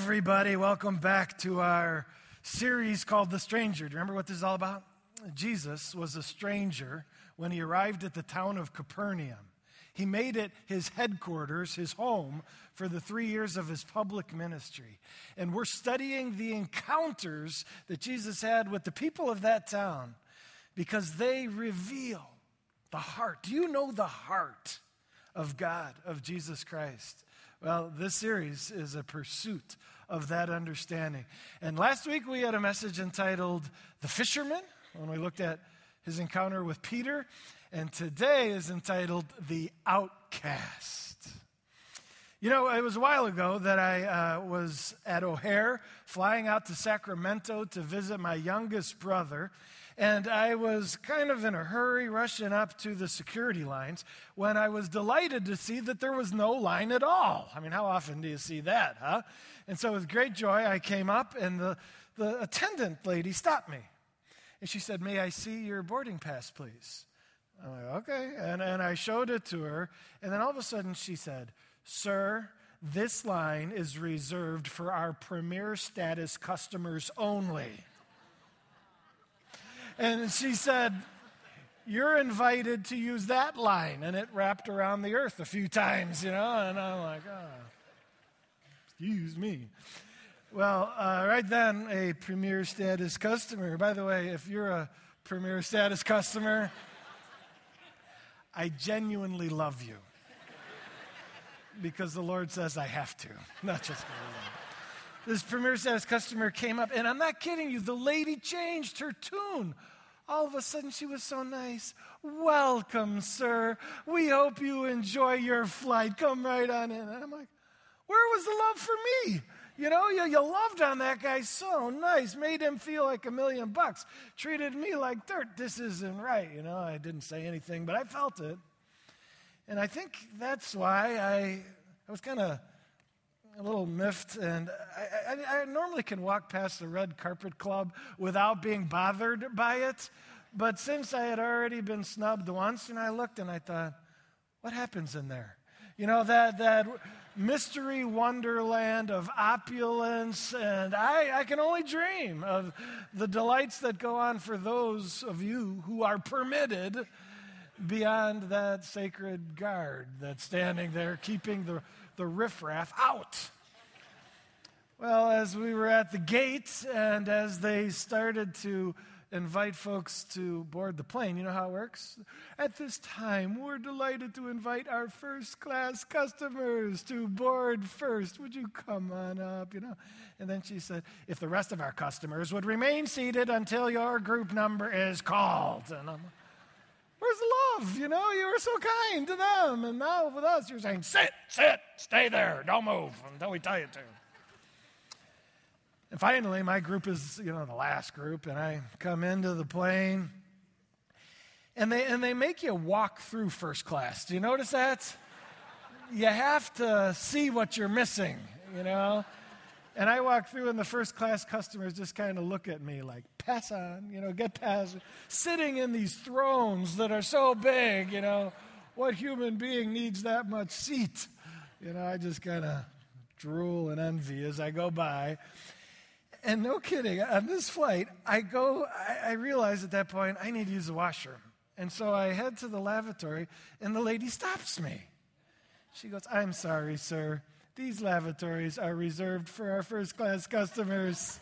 Everybody. Welcome back to our series called The Stranger. Do you remember what this is all about? Jesus was a stranger when he arrived at the town of Capernaum. He made it his headquarters, his home, for the three years of his public ministry. And we're studying the encounters that Jesus had with the people of that town because they reveal the heart. Do you know the heart of God, of Jesus Christ? Well, this series is a pursuit of that understanding. And last week we had a message entitled The Fisherman when we looked at his encounter with Peter. And today is entitled The Outcast. You know, it was a while ago that I uh, was at O'Hare flying out to Sacramento to visit my youngest brother. And I was kind of in a hurry rushing up to the security lines when I was delighted to see that there was no line at all. I mean, how often do you see that, huh? And so with great joy, I came up and the, the attendant lady stopped me. And she said, May I see your boarding pass, please? I'm like, okay. And, and I showed it to her. And then all of a sudden she said, Sir, this line is reserved for our premier status customers only. And she said, You're invited to use that line. And it wrapped around the earth a few times, you know? And I'm like, Oh, excuse me. Well, uh, right then, a premier status customer. By the way, if you're a premier status customer, I genuinely love you. Because the Lord says I have to, not just this premier status customer came up, and I'm not kidding you, the lady changed her tune. All of a sudden, she was so nice. Welcome, sir. We hope you enjoy your flight. Come right on in. And I'm like, where was the love for me? You know, you, you loved on that guy so nice, made him feel like a million bucks, treated me like dirt. This isn't right. You know, I didn't say anything, but I felt it. And I think that's why I, I was kind of a little miffed, and I, I, I, normally can walk past the red carpet club without being bothered by it. But since I had already been snubbed once, and I looked and I thought, what happens in there? You know, that, that mystery wonderland of opulence, and I, I can only dream of the delights that go on for those of you who are permitted beyond that sacred guard that's standing there keeping the the riffraff out. Well, as we were at the gate and as they started to invite folks to board the plane, you know how it works? At this time, we're delighted to invite our first class customers to board first. Would you come on up? You know? And then she said, if the rest of our customers would remain seated until your group number is called. And I'm Where's love? You know, you were so kind to them. And now with us, you're saying, sit, sit, stay there, don't move until we tell you to. And finally, my group is, you know, the last group, and I come into the plane, and they, and they make you walk through first class. Do you notice that? You have to see what you're missing, you know? And I walk through, and the first class customers just kind of look at me like, pass on, you know, get past. Sitting in these thrones that are so big, you know, what human being needs that much seat? You know, I just kind of drool and envy as I go by. And no kidding, on this flight, I go, I, I realize at that point I need to use the washroom. And so I head to the lavatory, and the lady stops me. She goes, I'm sorry, sir. These lavatories are reserved for our first class customers.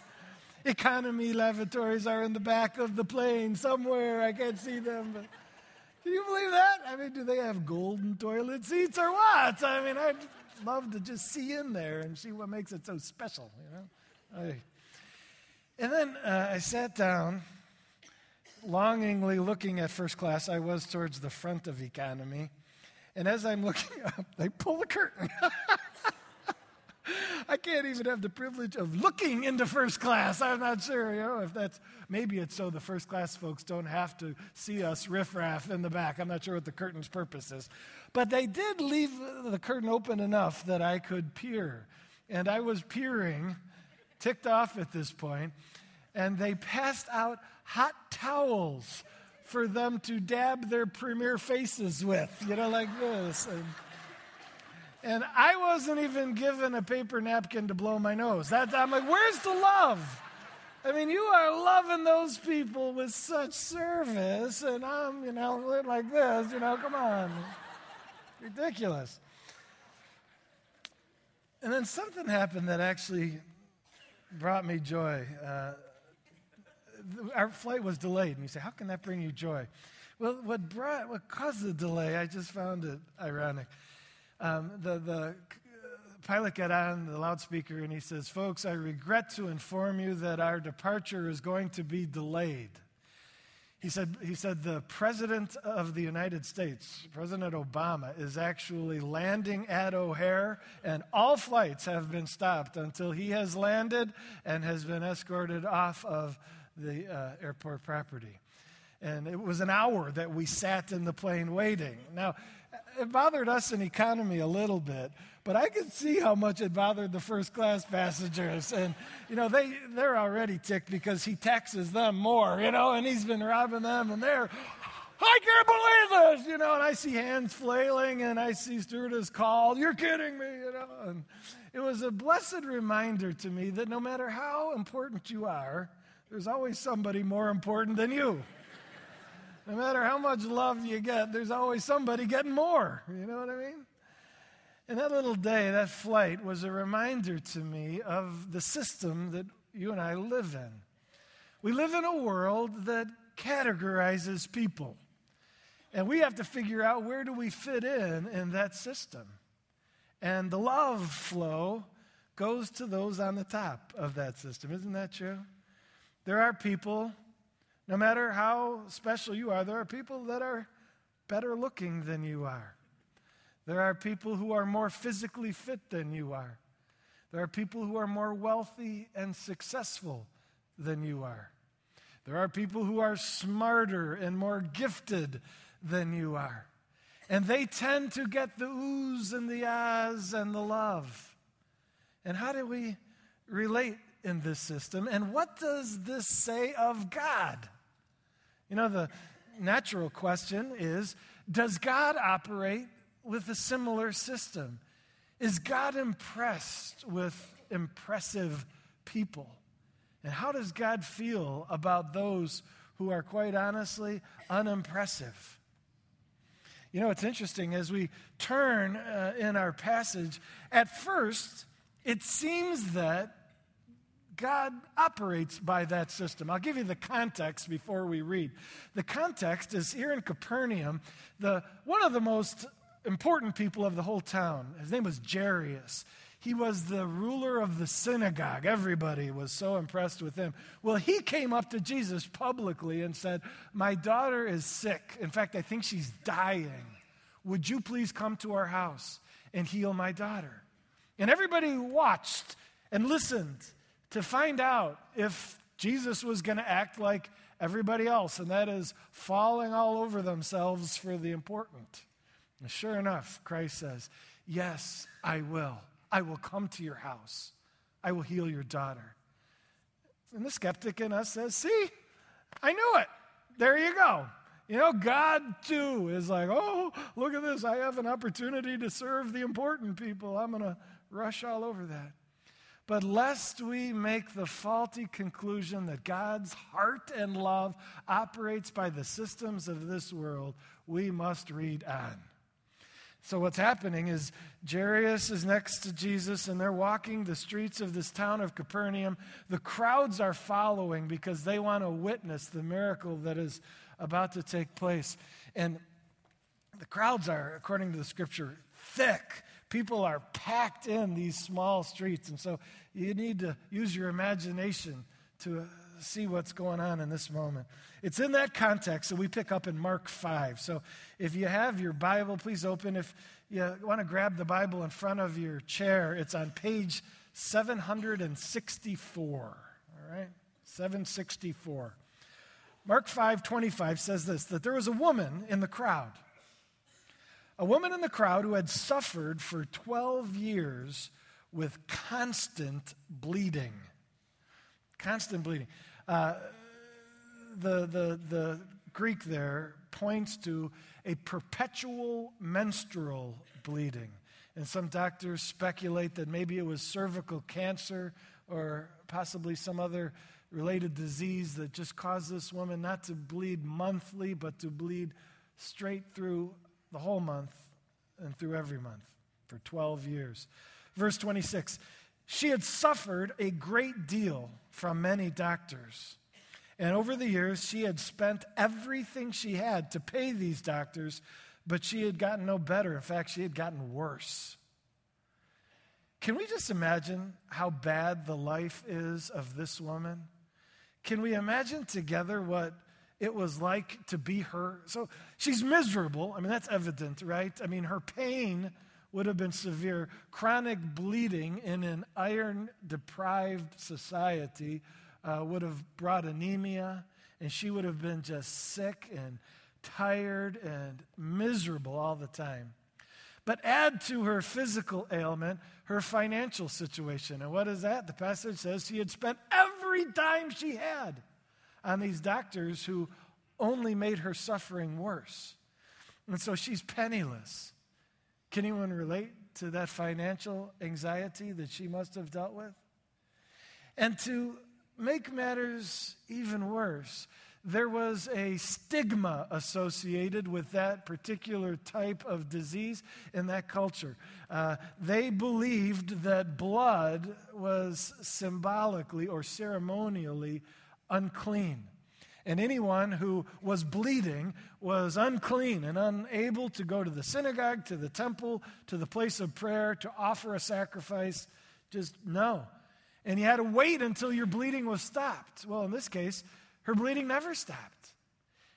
Economy lavatories are in the back of the plane somewhere. I can't see them. But can you believe that? I mean, do they have golden toilet seats or what? I mean, I'd love to just see in there and see what makes it so special, you know? I, and then uh, I sat down, longingly looking at first class. I was towards the front of economy. And as I'm looking up, they pull the curtain. I can't even have the privilege of looking into first class. I'm not sure, you know, if that's maybe it's so the first class folks don't have to see us riffraff in the back. I'm not sure what the curtain's purpose is. But they did leave the curtain open enough that I could peer. And I was peering, ticked off at this point, and they passed out hot towels for them to dab their premier faces with, you know, like this. And, And I wasn't even given a paper napkin to blow my nose. That, I'm like, where's the love? I mean, you are loving those people with such service, and I'm, you know, like this, you know, come on. Ridiculous. And then something happened that actually brought me joy. Uh, our flight was delayed, and you say, How can that bring you joy? Well, what, brought, what caused the delay, I just found it ironic. Um, the, the pilot got on the loudspeaker and he says, Folks, I regret to inform you that our departure is going to be delayed. He said, he said, the President of the United States, President Obama, is actually landing at O'Hare, and all flights have been stopped until he has landed and has been escorted off of the uh, airport property. And it was an hour that we sat in the plane waiting. Now, it bothered us in economy a little bit, but I could see how much it bothered the first class passengers. And, you know, they, they're already ticked because he taxes them more, you know, and he's been robbing them, and they're, I can't believe this, you know, and I see hands flailing, and I see stewardess called, you're kidding me, you know. And it was a blessed reminder to me that no matter how important you are, there's always somebody more important than you. No matter how much love you get, there's always somebody getting more. You know what I mean? And that little day, that flight, was a reminder to me of the system that you and I live in. We live in a world that categorizes people. And we have to figure out where do we fit in in that system. And the love flow goes to those on the top of that system. Isn't that true? There are people no matter how special you are, there are people that are better looking than you are. There are people who are more physically fit than you are. There are people who are more wealthy and successful than you are. There are people who are smarter and more gifted than you are. And they tend to get the oohs and the ahs and the love. And how do we relate in this system? And what does this say of God? You know, the natural question is Does God operate with a similar system? Is God impressed with impressive people? And how does God feel about those who are quite honestly unimpressive? You know, it's interesting as we turn uh, in our passage, at first, it seems that God operates by that system. I'll give you the context before we read. The context is here in Capernaum, the, one of the most important people of the whole town. His name was Jairus. He was the ruler of the synagogue. Everybody was so impressed with him. Well, he came up to Jesus publicly and said, My daughter is sick. In fact, I think she's dying. Would you please come to our house and heal my daughter? And everybody watched and listened to find out if Jesus was going to act like everybody else, and that is falling all over themselves for the important. And sure enough, Christ says, Yes, I will. I will come to your house. I will heal your daughter. And the skeptic in us says, See, I knew it. There you go. You know, God too is like, Oh, look at this. I have an opportunity to serve the important people. I'm going to rush all over that. But lest we make the faulty conclusion that God's heart and love operates by the systems of this world, we must read on. So, what's happening is Jairus is next to Jesus, and they're walking the streets of this town of Capernaum. The crowds are following because they want to witness the miracle that is about to take place. And the crowds are, according to the scripture, thick people are packed in these small streets. And so you need to use your imagination to uh, see what's going on in this moment. It's in that context that we pick up in Mark 5. So if you have your Bible, please open. If you want to grab the Bible in front of your chair, it's on page 764. All right? 764. Mark 5:25 says this that there was a woman in the crowd a woman in the crowd who had suffered for 12 years with constant bleeding. Constant bleeding. Uh, the, the, the Greek there points to a perpetual menstrual bleeding. And some doctors speculate that maybe it was cervical cancer or possibly some other related disease that just caused this woman not to bleed monthly, but to bleed straight through the whole month and through every month for 12 years. Verse 26 She had suffered a great deal from many doctors. And over the years, she had spent everything she had to pay these doctors, but she had gotten no better. In fact, she had gotten worse. Can we just imagine how bad the life is of this woman? Can we imagine together what it was like to be her? So she's miserable. I mean, that's evident, right? I mean, her pain would have been severe. Chronic bleeding in an iron deprived society uh, would have brought anemia, and she would have been just sick and tired and miserable all the time. But add to her physical ailment her financial situation. And what is that? The passage says she had spent every dime she had on these doctors who only made her suffering worse. And so she's penniless. Can anyone relate to that financial anxiety that she must have dealt with? And to make matters even worse, there was a stigma associated with that particular type of disease in that culture. Uh, they believed that blood was symbolically or ceremonially unclean. And anyone who was bleeding was unclean and unable to go to the synagogue, to the temple, to the place of prayer, to offer a sacrifice. Just no. And you had to wait until your bleeding was stopped. Well, in this case, her bleeding never stopped.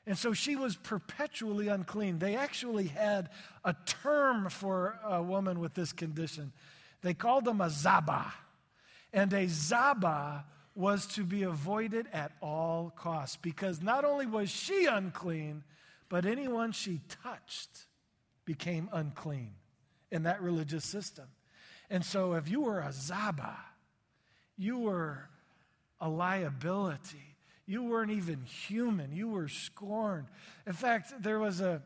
And so she was perpetually unclean. They actually had a term for a woman with this condition. They called them a zaba. And a zaba was to be avoided at all costs because not only was she unclean, but anyone she touched became unclean in that religious system. And so if you were a zaba, you were a liability you weren't even human. You were scorned. In fact, there was a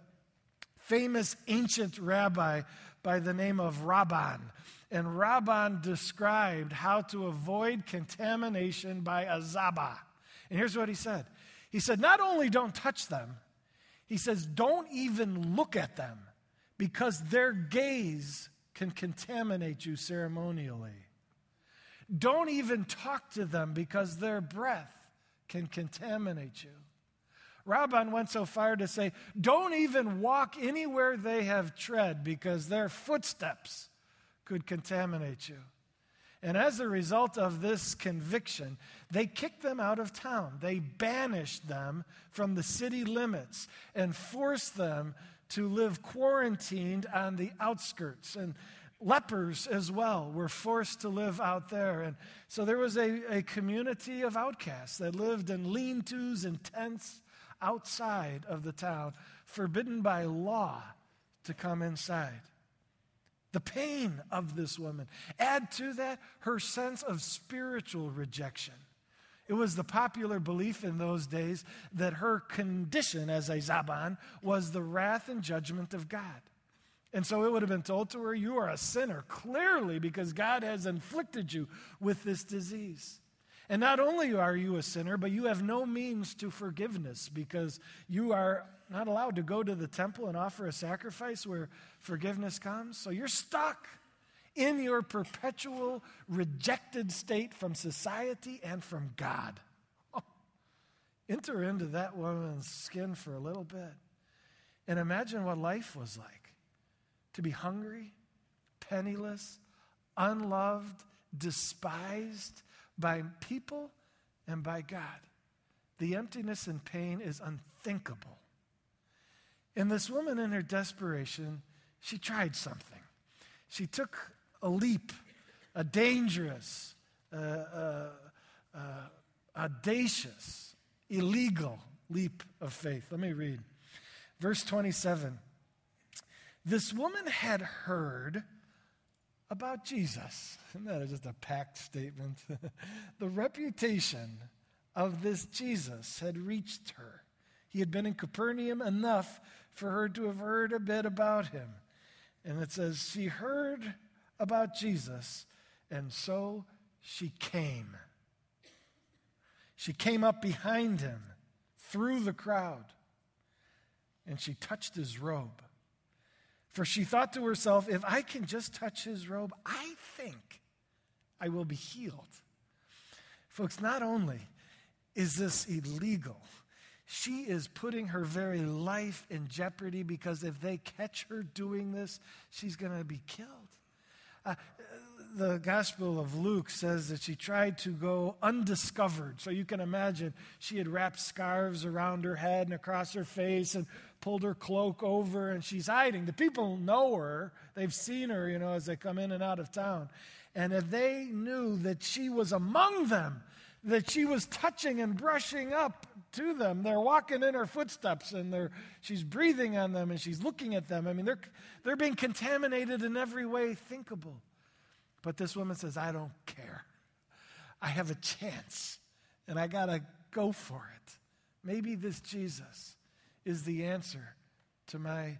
famous ancient rabbi by the name of Rabban. And Rabban described how to avoid contamination by a zaba. And here's what he said He said, Not only don't touch them, he says, don't even look at them because their gaze can contaminate you ceremonially. Don't even talk to them because their breath can contaminate you. Rabban went so far to say, don't even walk anywhere they have tread because their footsteps could contaminate you. And as a result of this conviction, they kicked them out of town. They banished them from the city limits and forced them to live quarantined on the outskirts. And lepers as well were forced to live out there. And so there was a, a community of outcasts that lived in lean tos and tents outside of the town, forbidden by law to come inside. The pain of this woman. Add to that her sense of spiritual rejection. It was the popular belief in those days that her condition as a Zaban was the wrath and judgment of God. And so it would have been told to her, You are a sinner, clearly, because God has inflicted you with this disease. And not only are you a sinner, but you have no means to forgiveness because you are not allowed to go to the temple and offer a sacrifice where forgiveness comes. So you're stuck in your perpetual rejected state from society and from God. Enter into that woman's skin for a little bit and imagine what life was like to be hungry, penniless, unloved, despised by people and by God. The emptiness and pain is unthinkable. And this woman, in her desperation, she tried something. She took a leap, a dangerous, uh, uh, uh, audacious, illegal leap of faith. Let me read. Verse 27 this woman had heard about Jesus. Isn't that just a packed statement? the reputation of this Jesus had reached her. He had been in Capernaum enough for her to have heard a bit about him. And it says, She heard about Jesus, and so she came. She came up behind him through the crowd, and she touched his robe. For she thought to herself, if I can just touch his robe, I think I will be healed. Folks, not only is this illegal, she is putting her very life in jeopardy because if they catch her doing this, she's going to be killed. Uh, the Gospel of Luke says that she tried to go undiscovered. So you can imagine she had wrapped scarves around her head and across her face and pulled her cloak over and she's hiding. The people know her, they've seen her, you know, as they come in and out of town. And if they knew that she was among them, that she was touching and brushing up to them. They're walking in her footsteps and they're, she's breathing on them and she's looking at them. I mean, they're, they're being contaminated in every way thinkable. But this woman says, I don't care. I have a chance and I got to go for it. Maybe this Jesus is the answer to my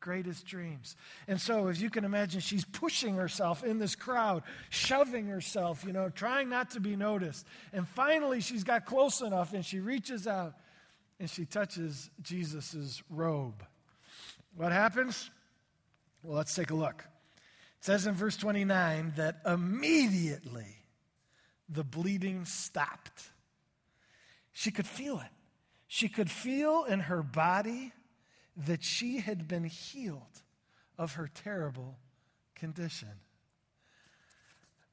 greatest dreams. And so, as you can imagine, she's pushing herself in this crowd, shoving herself, you know, trying not to be noticed. And finally, she's got close enough and she reaches out and she touches Jesus' robe. What happens? Well, let's take a look. It says in verse 29 that immediately the bleeding stopped. She could feel it. She could feel in her body that she had been healed of her terrible condition.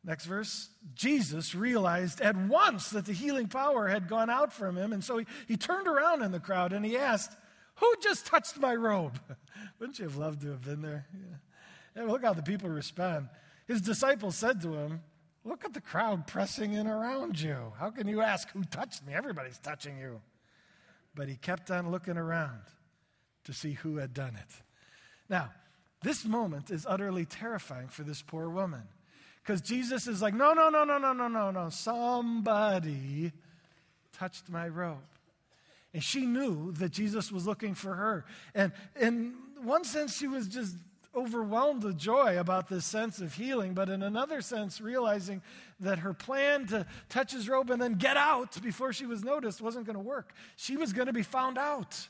Next verse Jesus realized at once that the healing power had gone out from him, and so he, he turned around in the crowd and he asked, Who just touched my robe? Wouldn't you have loved to have been there? Yeah. And look how the people respond. His disciples said to him, Look at the crowd pressing in around you. How can you ask who touched me? Everybody's touching you. But he kept on looking around to see who had done it. Now, this moment is utterly terrifying for this poor woman because Jesus is like, No, no, no, no, no, no, no, no. Somebody touched my robe. And she knew that Jesus was looking for her. And in one sense, she was just overwhelmed with joy about this sense of healing, but in another sense, realizing that her plan to touch his robe and then get out before she was noticed wasn't going to work. She was going to be found out,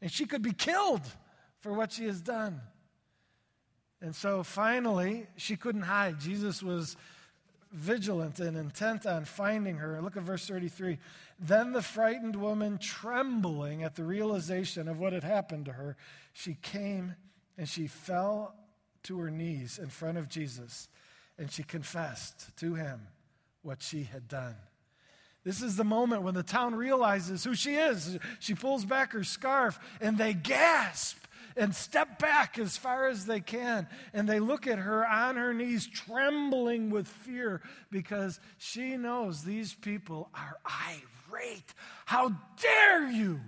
and she could be killed for what she has done. And so finally, she couldn't hide. Jesus was vigilant and intent on finding her. Look at verse 33. Then the frightened woman, trembling at the realization of what had happened to her, she came and she fell to her knees in front of Jesus and she confessed to him what she had done. This is the moment when the town realizes who she is. She pulls back her scarf and they gasp and step back as far as they can. And they look at her on her knees, trembling with fear because she knows these people are irate. How dare you!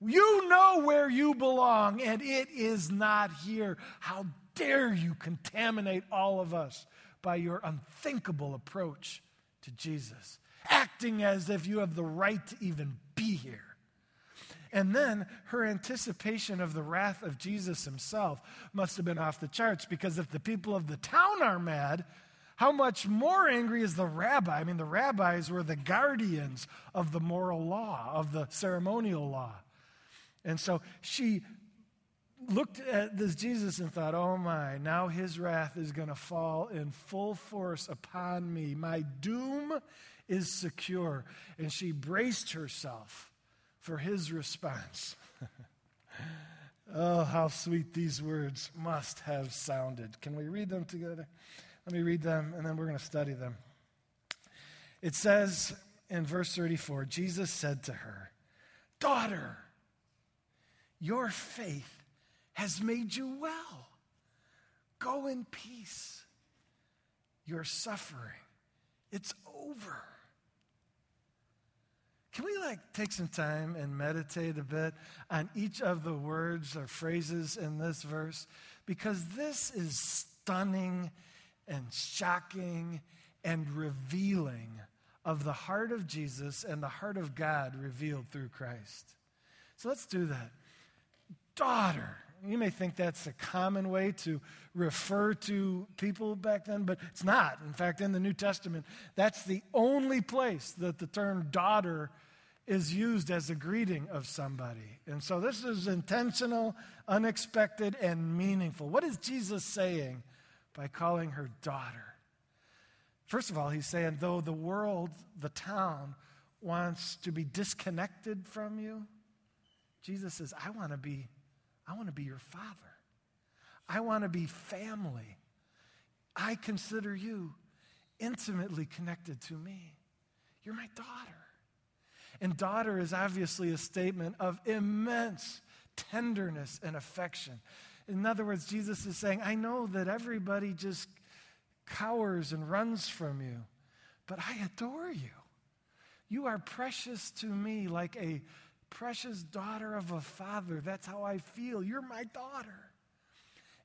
You know where you belong, and it is not here. How dare you contaminate all of us by your unthinkable approach to Jesus, acting as if you have the right to even be here. And then her anticipation of the wrath of Jesus himself must have been off the charts because if the people of the town are mad, how much more angry is the rabbi? I mean, the rabbis were the guardians of the moral law, of the ceremonial law. And so she looked at this Jesus and thought, oh my, now his wrath is going to fall in full force upon me. My doom is secure. And she braced herself for his response. oh, how sweet these words must have sounded. Can we read them together? Let me read them and then we're going to study them. It says in verse 34 Jesus said to her, Daughter, your faith has made you well. Go in peace. Your suffering, it's over. Can we like take some time and meditate a bit on each of the words or phrases in this verse? Because this is stunning and shocking and revealing of the heart of Jesus and the heart of God revealed through Christ. So let's do that daughter. You may think that's a common way to refer to people back then, but it's not. In fact, in the New Testament, that's the only place that the term daughter is used as a greeting of somebody. And so this is intentional, unexpected, and meaningful. What is Jesus saying by calling her daughter? First of all, he's saying, though the world, the town, wants to be disconnected from you, Jesus says, I want to be, I want to be your father. I want to be family. I consider you intimately connected to me. You're my daughter. And daughter is obviously a statement of immense tenderness and affection. In other words, Jesus is saying, I know that everybody just cowers and runs from you, but I adore you. You are precious to me like a precious daughter of a father. That's how I feel. You're my daughter.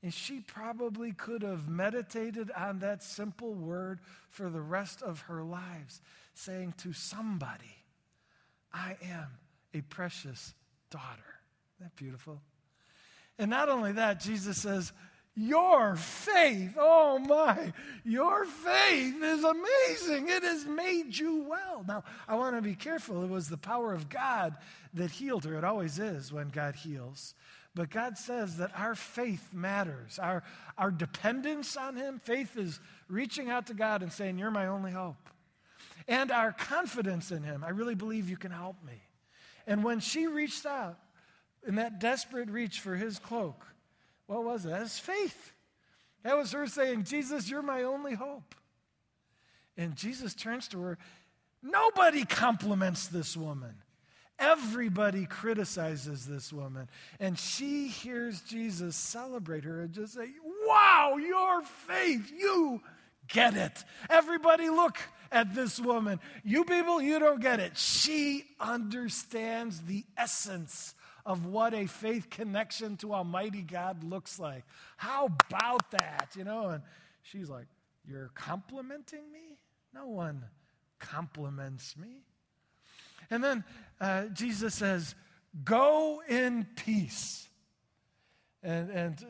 And she probably could have meditated on that simple word for the rest of her lives, saying to somebody, I am a precious daughter. Isn't that beautiful? And not only that, Jesus says, Your faith, oh my, your faith is amazing. It has made you well. Now, I want to be careful. It was the power of God that healed her. It always is when God heals. But God says that our faith matters. Our, our dependence on Him, faith is reaching out to God and saying, You're my only hope and our confidence in Him. I really believe you can help me. And when she reached out in that desperate reach for His cloak, what was it? That was faith. That was her saying, Jesus, you're my only hope. And Jesus turns to her. Nobody compliments this woman. Everybody criticizes this woman. And she hears Jesus celebrate her and just say, Wow, your faith, you get it. Everybody look at this woman. You people, you don't get it. She understands the essence of what a faith connection to Almighty God looks like. How about that? You know, and she's like, You're complimenting me? No one compliments me. And then uh, Jesus says, Go in peace. And, and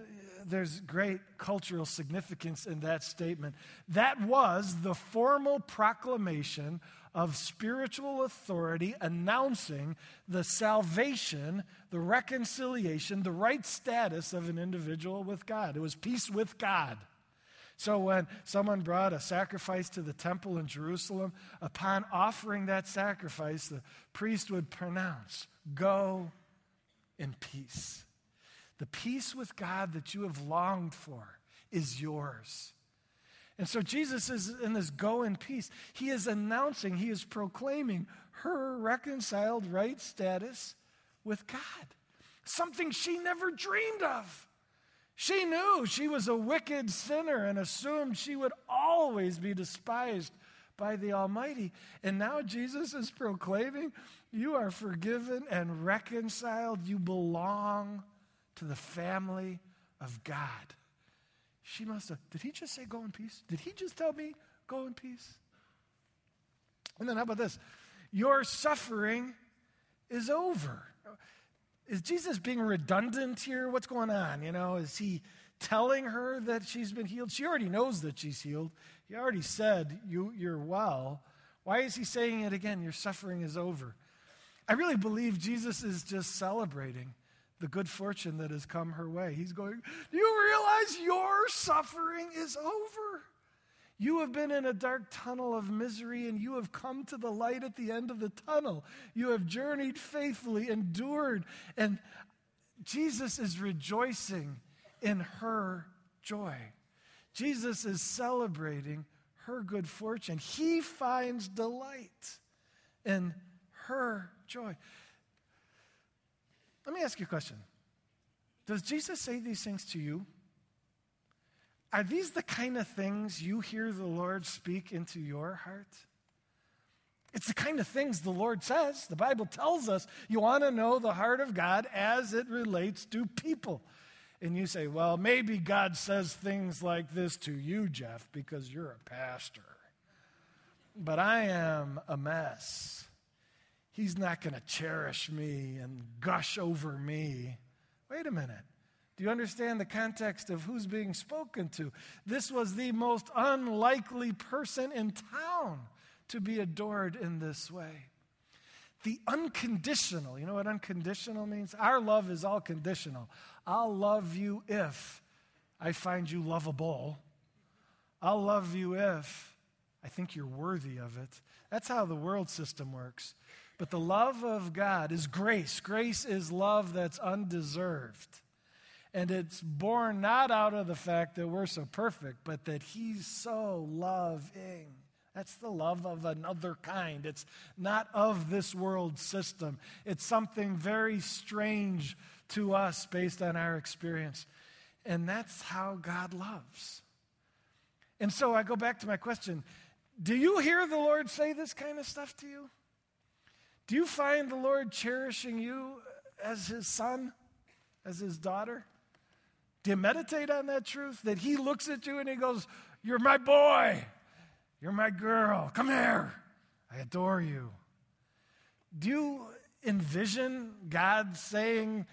there's great cultural significance in that statement. That was the formal proclamation of spiritual authority announcing the salvation, the reconciliation, the right status of an individual with God. It was peace with God. So when someone brought a sacrifice to the temple in Jerusalem, upon offering that sacrifice, the priest would pronounce, Go in peace. The peace with God that you have longed for is yours. And so Jesus is in this go in peace. He is announcing, he is proclaiming her reconciled right status with God. Something she never dreamed of. She knew she was a wicked sinner and assumed she would always be despised by the Almighty. And now Jesus is proclaiming, You are forgiven and reconciled. You belong to the family of God. She must have, did he just say go in peace? Did he just tell me go in peace? And then how about this? Your suffering is over. Is Jesus being redundant here? What's going on? You know, is he telling her that she's been healed? She already knows that she's healed. He already said, you, You're well. Why is he saying it again? Your suffering is over. I really believe Jesus is just celebrating the good fortune that has come her way. He's going, Do you realize your suffering is over? You have been in a dark tunnel of misery and you have come to the light at the end of the tunnel. You have journeyed faithfully, endured, and Jesus is rejoicing in her joy. Jesus is celebrating her good fortune. He finds delight in her joy. Let me ask you a question Does Jesus say these things to you? Are these the kind of things you hear the Lord speak into your heart? It's the kind of things the Lord says. The Bible tells us you want to know the heart of God as it relates to people. And you say, well, maybe God says things like this to you, Jeff, because you're a pastor. But I am a mess. He's not going to cherish me and gush over me. Wait a minute. Do you understand the context of who's being spoken to? This was the most unlikely person in town to be adored in this way. The unconditional, you know what unconditional means? Our love is all conditional. I'll love you if I find you lovable. I'll love you if I think you're worthy of it. That's how the world system works. But the love of God is grace. Grace is love that's undeserved. And it's born not out of the fact that we're so perfect, but that He's so loving. That's the love of another kind. It's not of this world system. It's something very strange to us based on our experience. And that's how God loves. And so I go back to my question Do you hear the Lord say this kind of stuff to you? Do you find the Lord cherishing you as his son, as his daughter? Do you meditate on that truth? That he looks at you and he goes, You're my boy. You're my girl. Come here. I adore you. Do you envision God saying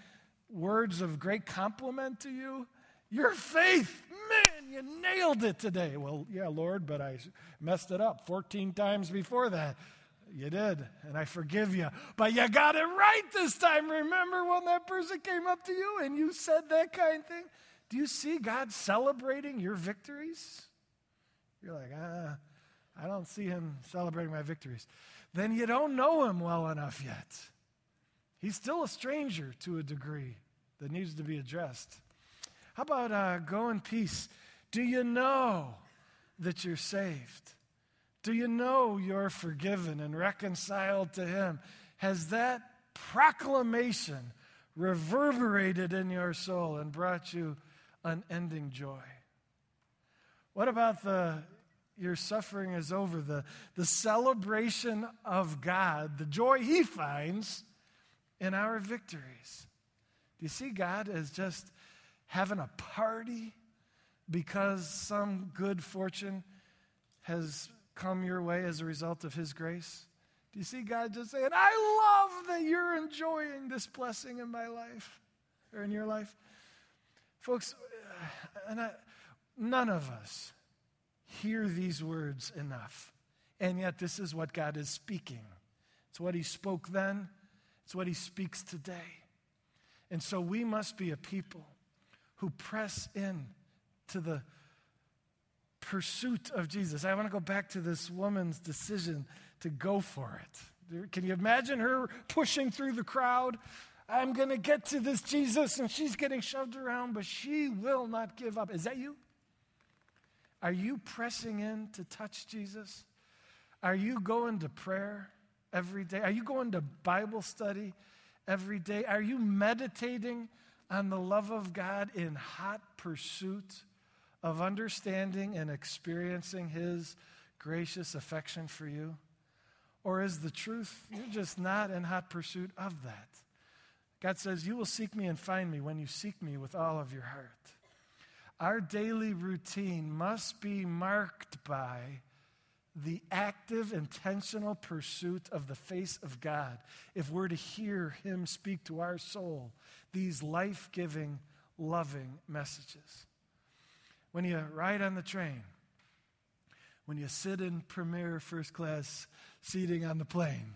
words of great compliment to you? Your faith, man, you nailed it today. Well, yeah, Lord, but I messed it up 14 times before that. You did, and I forgive you. But you got it right this time. Remember when that person came up to you and you said that kind of thing? Do you see God celebrating your victories? You're like, ah, I don't see him celebrating my victories. Then you don't know him well enough yet. He's still a stranger to a degree that needs to be addressed. How about uh, go in peace? Do you know that you're saved? Do you know you're forgiven and reconciled to Him? Has that proclamation reverberated in your soul and brought you unending joy? What about the your suffering is over, the, the celebration of God, the joy He finds in our victories? Do you see God as just having a party because some good fortune has come your way as a result of His grace? Do you see God just saying, I love that you're enjoying this blessing in my life or in your life? Folks, uh, and I, none of us hear these words enough. And yet, this is what God is speaking. It's what He spoke then, it's what He speaks today. And so we must be a people who press in to the pursuit of Jesus. I want to go back to this woman's decision to go for it. Can you imagine her pushing through the crowd? I'm going to get to this Jesus, and she's getting shoved around, but she will not give up. Is that you? Are you pressing in to touch Jesus? Are you going to prayer every day? Are you going to Bible study every day? Are you meditating on the love of God in hot pursuit of understanding and experiencing His gracious affection for you? Or is the truth you're just not in hot pursuit of that? God says, You will seek me and find me when you seek me with all of your heart. Our daily routine must be marked by the active, intentional pursuit of the face of God if we're to hear Him speak to our soul these life giving, loving messages. When you ride on the train, when you sit in premier first class seating on the plane,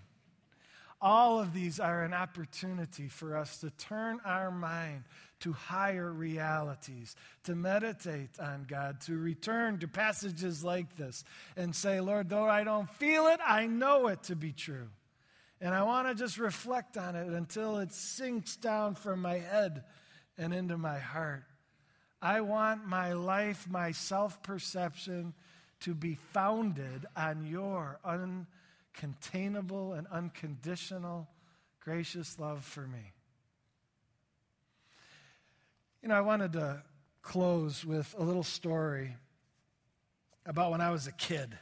all of these are an opportunity for us to turn our mind to higher realities, to meditate on God, to return to passages like this and say, Lord, though I don't feel it, I know it to be true. And I want to just reflect on it until it sinks down from my head and into my heart. I want my life, my self perception to be founded on your uncontainable and unconditional gracious love for me. You know, I wanted to close with a little story about when I was a kid.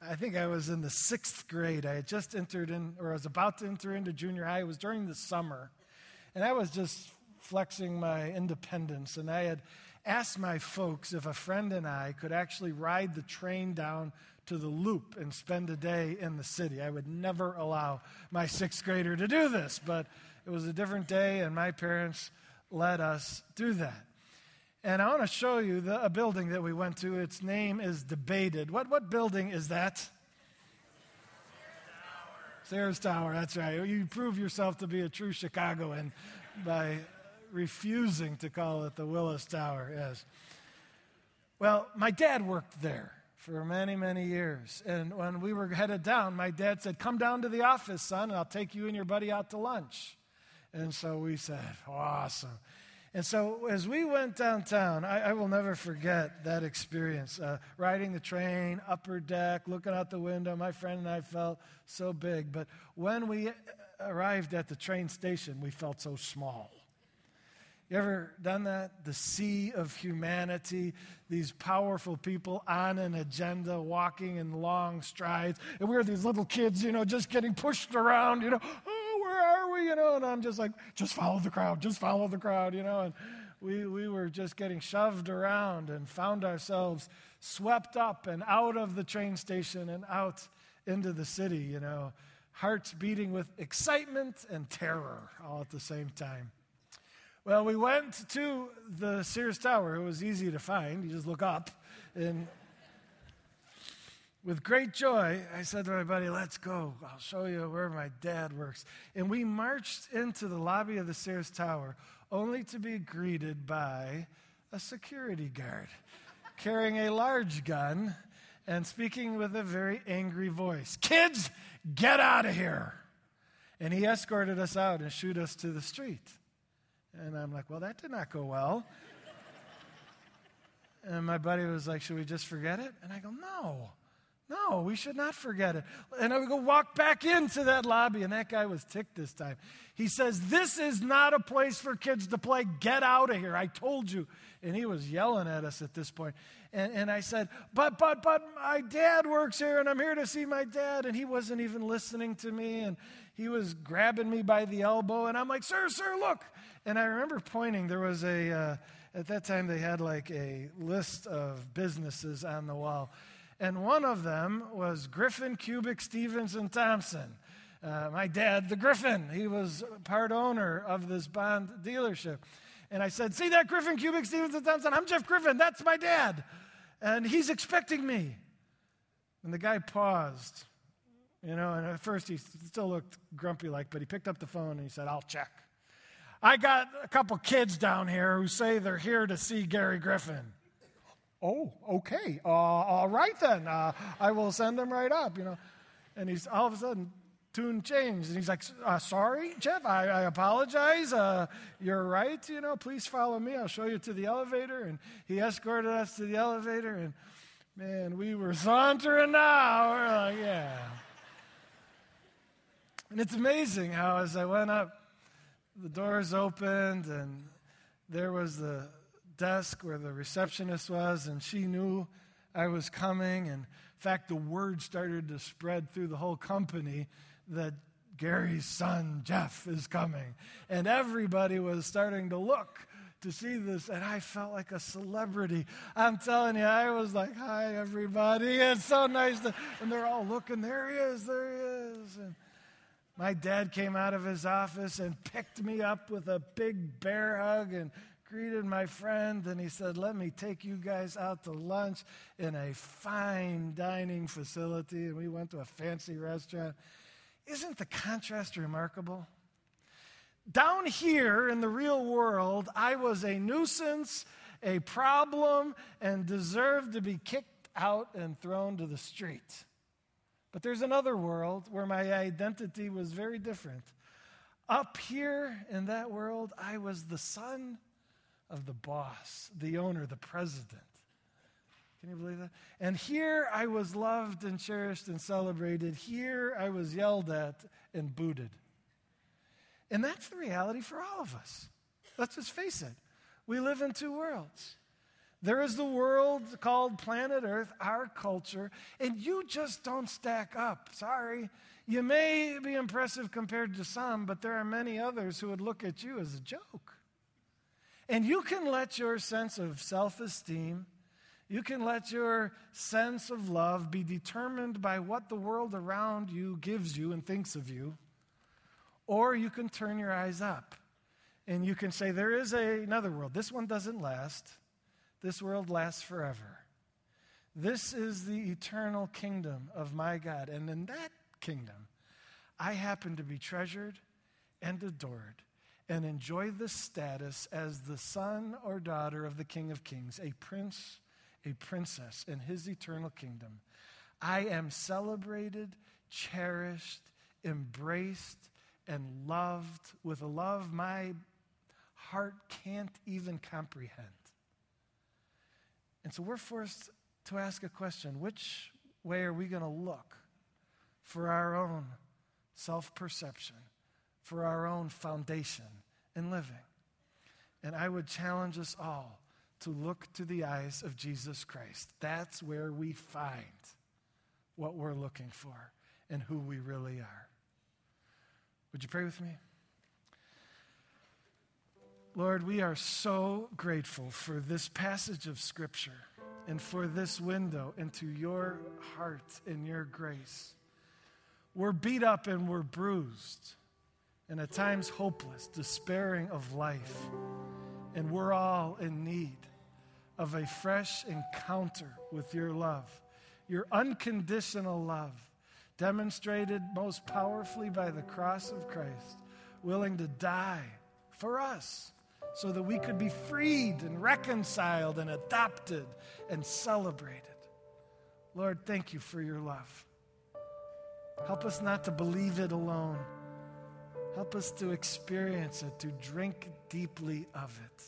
I think I was in the sixth grade. I had just entered in, or I was about to enter into junior high. It was during the summer. And I was just flexing my independence. And I had asked my folks if a friend and I could actually ride the train down to the loop and spend a day in the city. I would never allow my sixth grader to do this, but it was a different day, and my parents let us do that. And I want to show you the, a building that we went to. Its name is debated. What, what building is that? Sears Tower, that's right. You prove yourself to be a true Chicagoan by refusing to call it the Willis Tower, is. Well, my dad worked there for many, many years. And when we were headed down, my dad said, Come down to the office, son, and I'll take you and your buddy out to lunch. And so we said, Awesome. And so as we went downtown, I, I will never forget that experience. Uh, riding the train, upper deck, looking out the window, my friend and I felt so big. But when we arrived at the train station, we felt so small. You ever done that? The sea of humanity, these powerful people on an agenda, walking in long strides. And we're these little kids, you know, just getting pushed around, you know, oh, where are we, you know? And I'm just like, just follow the crowd, just follow the crowd, you know? And we, we were just getting shoved around and found ourselves swept up and out of the train station and out into the city, you know, hearts beating with excitement and terror all at the same time. Well, we went to the Sears Tower. It was easy to find. You just look up. And with great joy, I said to my buddy, Let's go. I'll show you where my dad works. And we marched into the lobby of the Sears Tower only to be greeted by a security guard carrying a large gun and speaking with a very angry voice Kids, get out of here. And he escorted us out and shooed us to the street. And I'm like, well, that did not go well. and my buddy was like, should we just forget it? And I go, no. No, we should not forget it. And I would go walk back into that lobby, and that guy was ticked this time. He says, This is not a place for kids to play. Get out of here. I told you. And he was yelling at us at this point. And, and I said, But, but, but my dad works here, and I'm here to see my dad. And he wasn't even listening to me, and he was grabbing me by the elbow. And I'm like, Sir, sir, look. And I remember pointing, there was a, uh, at that time, they had like a list of businesses on the wall. And one of them was Griffin, Cubic, Stevens, and Thompson. Uh, my dad, the Griffin, he was part owner of this bond dealership. And I said, See that Griffin, Cubic, Stevens, and Thompson? I'm Jeff Griffin. That's my dad. And he's expecting me. And the guy paused, you know, and at first he still looked grumpy like, but he picked up the phone and he said, I'll check. I got a couple kids down here who say they're here to see Gary Griffin. Oh, okay. Uh, all right then. Uh, I will send them right up, you know. And he's all of a sudden, tune changed. And he's like, uh, sorry, Jeff, I, I apologize. Uh, you're right, you know, please follow me. I'll show you to the elevator. And he escorted us to the elevator. And man, we were sauntering now. We're like, yeah. And it's amazing how as I went up, the doors opened, and there was the desk where the receptionist was, and she knew I was coming. And in fact, the word started to spread through the whole company that Gary's son, Jeff, is coming. And everybody was starting to look to see this, and I felt like a celebrity. I'm telling you, I was like, Hi, everybody. It's so nice. To, and they're all looking, There he is, there he is. And my dad came out of his office and picked me up with a big bear hug and greeted my friend. And he said, Let me take you guys out to lunch in a fine dining facility. And we went to a fancy restaurant. Isn't the contrast remarkable? Down here in the real world, I was a nuisance, a problem, and deserved to be kicked out and thrown to the street. But there's another world where my identity was very different. Up here in that world, I was the son of the boss, the owner, the president. Can you believe that? And here I was loved and cherished and celebrated. Here I was yelled at and booted. And that's the reality for all of us. Let's just face it. We live in two worlds. There is the world called planet Earth, our culture, and you just don't stack up. Sorry. You may be impressive compared to some, but there are many others who would look at you as a joke. And you can let your sense of self esteem, you can let your sense of love be determined by what the world around you gives you and thinks of you, or you can turn your eyes up And you can say, there is a, another world. This one doesn't last, this world lasts forever. This is the eternal kingdom of my God. And in that kingdom, I happen to be treasured and adored and enjoy the status as the son or daughter of the King of Kings, a prince, a princess in his eternal kingdom. I am celebrated, cherished, embraced, and loved with a love my heart can't even comprehend. And so we're forced to ask a question which way are we going to look for our own self perception, for our own foundation in living? And I would challenge us all to look to the eyes of Jesus Christ. That's where we find what we're looking for and who we really are. Would you pray with me? Lord, we are so grateful for this passage of Scripture and for this window into your heart and your grace. We're beat up and we're bruised, and at times hopeless, despairing of life. And we're all in need of a fresh encounter with your love, your unconditional love, demonstrated most powerfully by the cross of Christ, willing to die for us so that we could be freed and reconciled and adopted and celebrated. Lord, thank you for your love. Help us not to believe it alone. Help us to experience it, to drink deeply of it.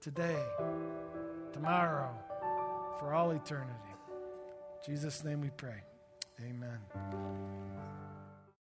Today, tomorrow, for all eternity. In Jesus' name we pray. Amen.